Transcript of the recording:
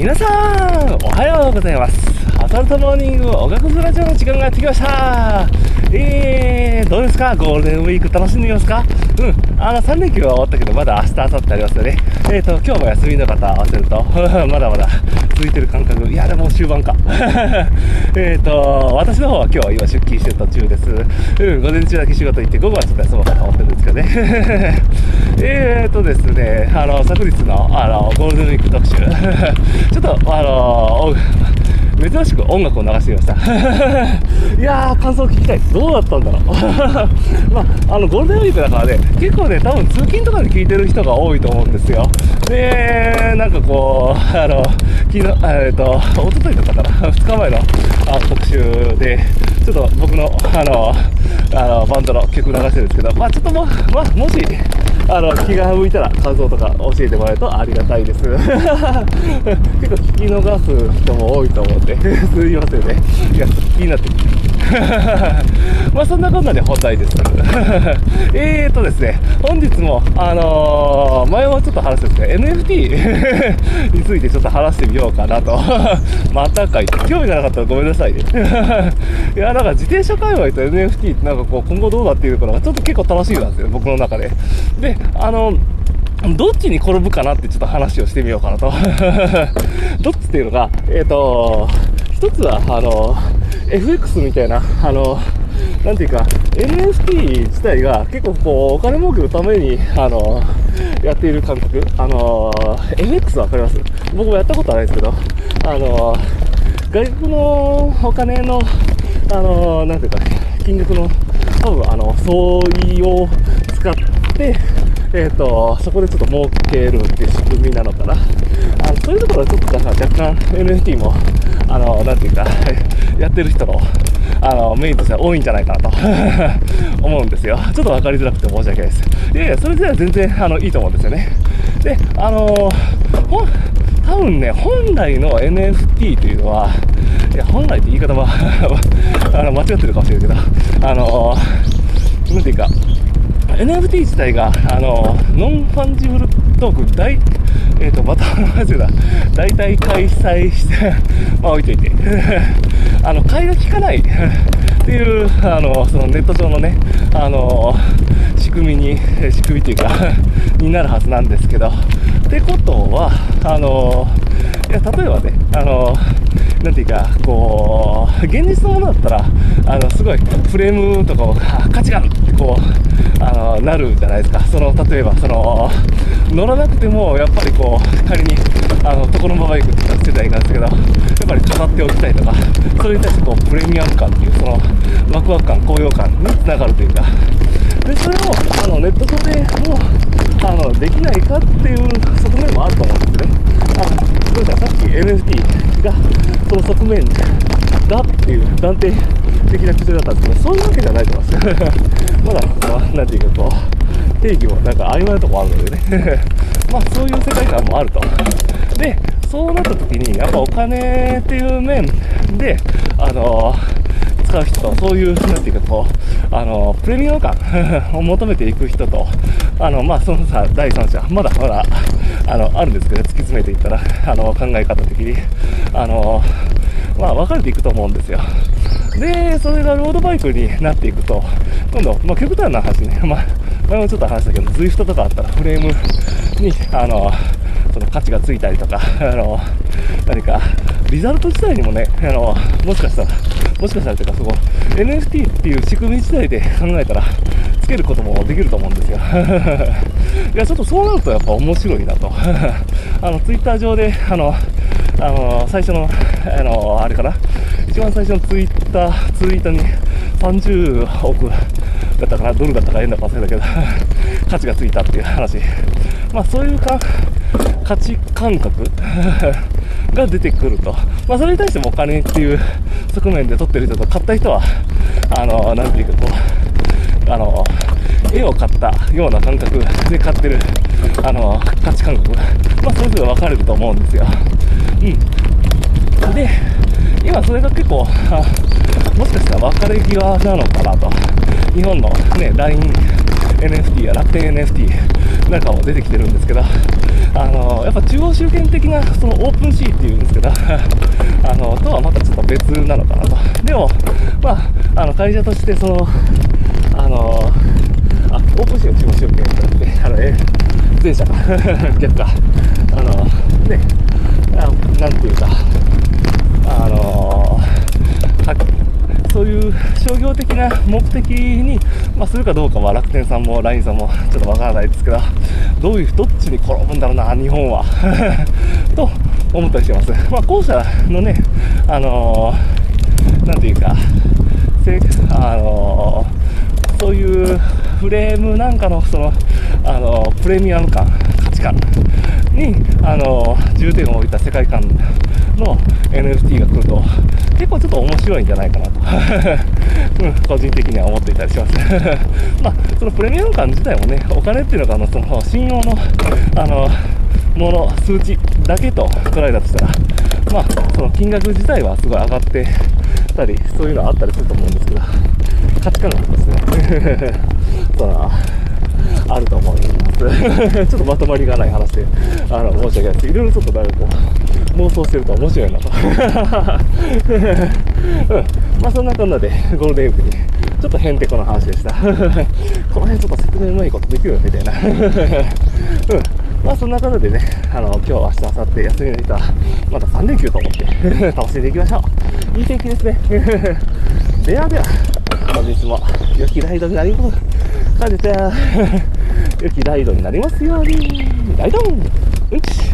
皆さん、おはようございます。アサルトモーニング音楽ズラジオの時間がやってきました。えー、どうですか？ゴールデンウィーク楽しんでいますか？うん。あの、3連休は終わったけど、まだ明日、明後日ありますよね。えーと、今日も休みの方合わせると、まだまだ続いてる感覚。いや、でも終盤か。えーと、私の方は今日は今出勤してる途中です。うん、午前中だけ仕事行って、午後はちょっと休もうかと思ってるんですけどね。えーとですね、あの、昨日の、あの、ゴールデンウィーク特集。ちょっと、あの、珍しく音楽を流してみました。いやー、感想を聞きたい。どうだったんだろう。まあ、あの、ゴールデンウィークだからね、結構ね、多分通勤とかで聞いてる人が多いと思うんですよ。で、なんかこう、あの、昨日、えっ、と、一昨日だったかな、2日前のあ特集で、ちょっと僕の、あの、あの、バンドの曲流してるんですけど、まあちょっとも、まあ、もし、あの、気が向いたら感想とか教えてもらえるとありがたいです。結構聞き逃す人も多いと思うんで、すいませんね。いや、気になって。まあそんなこんなで本題です。えーとですね、本日も、あのー、前もちょっと話したんですね、NFT についてちょっと話してみようかなと。またかいて興味がなかったらごめんなさいね。いや、なんか自転車界隈と NFT ってなんかこう今後どうだっていうところがちょっと結構楽しみなんですよ、僕の中で。で、あの、どっちに転ぶかなってちょっと話をしてみようかなと。どっちっていうのが、えっ、ー、と、一つは、あの、FX みたいな、あの、なんていうか、NFT 自体が結構こう、お金儲けのために、あの、やっている感覚。あの、FX わかります？僕もやったことはないですけど、あの、外国のお金の、あの、なんていうか、金額の、多分、あの、相違を使って、えっ、ー、と、そこでちょっと儲けるっていう仕組みなのかな。あのそういうところはちょっとなんか若干 NFT も、あの、なんていうか、やってる人の、あの、メインとしては多いんじゃないかなと 思うんですよ。ちょっと分かりづらくて申し訳ないです。いやいや、それでは全然、あの、いいと思うんですよね。で、あの、ほ多分ね、本来の NFT というのは、いや、本来って言い方は あの、間違ってるかもしれないけど、あの、なんていうか、NFT 自体が、あの、ノンファンジブルトーク大、えっ、ー、と、また話だ、大体開催して、まあ置いといて、あの、買いが利かない。っていう、あの、そのネット上のね、あの、仕組みに、仕組みっていうか になるはずなんですけど、ってことは、あの、いや、例えばね、あの、なんていうか、こう、現実のものだったら、あの、すごい、フレームとかを、価値がある。こう、あの、なるじゃないですか。その、例えば、その、乗らなくても、やっぱりこう、仮に、あの、床のまま行くとかしてたらいいんですけど、やっぱり飾っておきたいとか、それに対してこう、プレミアム感っていう、その、ワクワク感、高揚感につながるというか、で、それを、あの、ネット上でもう、あの、できないかっていう側面もあると思うんですね。あの、どうさっき NFT が、その側面だっていう断定的な口調だったんですけど、そういうわけじゃないと思います。まだ、まあ、なんていうかこう、定義もなんか曖昧なとこあるのでね。まあ、そういう世界観もあると。で、そうなった時に、やっぱお金っていう面で、あの使う人と、そういう、なんていうかこう、あの、プレミアム感 を求めていく人と、あの、まあ、そのさ、第三者、まだまだ、あの、あるんですけど、突き詰めていったら、あの、考え方的に、あの、まあ、分かれていくと思うんですよ。で、それがロードバイクになっていくと、今度、まあ、極端な話ね、まあ、前もちょっと話したけど、ZWIFT とかあったら、フレームに、あの、その価値がついたりとか、あの、何か、リザルト自体にもね、あの、もしかしたら、もしかしたらというか、そこ、NFT っていう仕組み自体で考えたら、つけることもできると思うんですよ。いや、ちょっとそうなるとやっぱ面白いなと。あの、ツイッター上で、あの、あの、最初の、あの、あれかな、一番最初のツイッター、ツイートに30億だったかな、ドルだったか円だか忘れたけど、価値がついたっていう話。まあそういうか価値感覚が出てくると。まあそれに対してもお金っていう側面で取ってる人と買った人は、あの、なんていうかこう、あの、絵を買ったような感覚で買ってる、あの、価値感覚、まあそれぞれ分かれると思うんですよ。うん。で、今それが結構、もしかしたら分かれ際なのかなと。日本のね、LINE NFT や楽天 NFT なんかも出てきてるんですけど、あのやっぱ中央集権的なその OpenSea っていうんですけど あのとはまたちょっと別なのかなと。でもまああの会社としてそのあのあ OpenSea は中央集権じゃなくてあのえ前者か。逆かあのねなんていうかあのそういう商業的な目的に、まあ、するかどうかは楽天さんも LINE さんもちょっとわからないですけど、どういう、どっちに転ぶんだろうな、日本は と思ったりしてます。まあ、後者のね、あのー、なんていうか、せあのー、そういうフレームなんかの、その、あのー、プレミアム感、価値観に、あの重点を置いた世界観の NFT が来ると、結構ちょっと面白いんじゃないかなと、うん、個人的には思っていたりします。まあ、そのプレミアム感自体もね、お金っていうのが、あの、その、信用の、あの、もの、数値だけと捉えたとしたら、まあ、その金額自体はすごい上がってたり、そういうのはあったりすると思うんですけど、価値観がですね、その、あると思います。ちょっとまとまりがない話で、あの、申し訳ないです。いろいろちょっとなんかこう、妄想してると面白いなと。うん。まあそんなこんなで、ゴールデンウィークに、ちょっとへんてこの話でした。この辺ちょっと説明うまいことできるよみたいな。うん。まあそんなことでね、あの、今日、明日、明後日休みの人は、また3連休と思って楽しんでいきましょう。いい天気ですね。ではでは、本日も良きライドになります。感じて、良きライドになりますように。ライドンうんち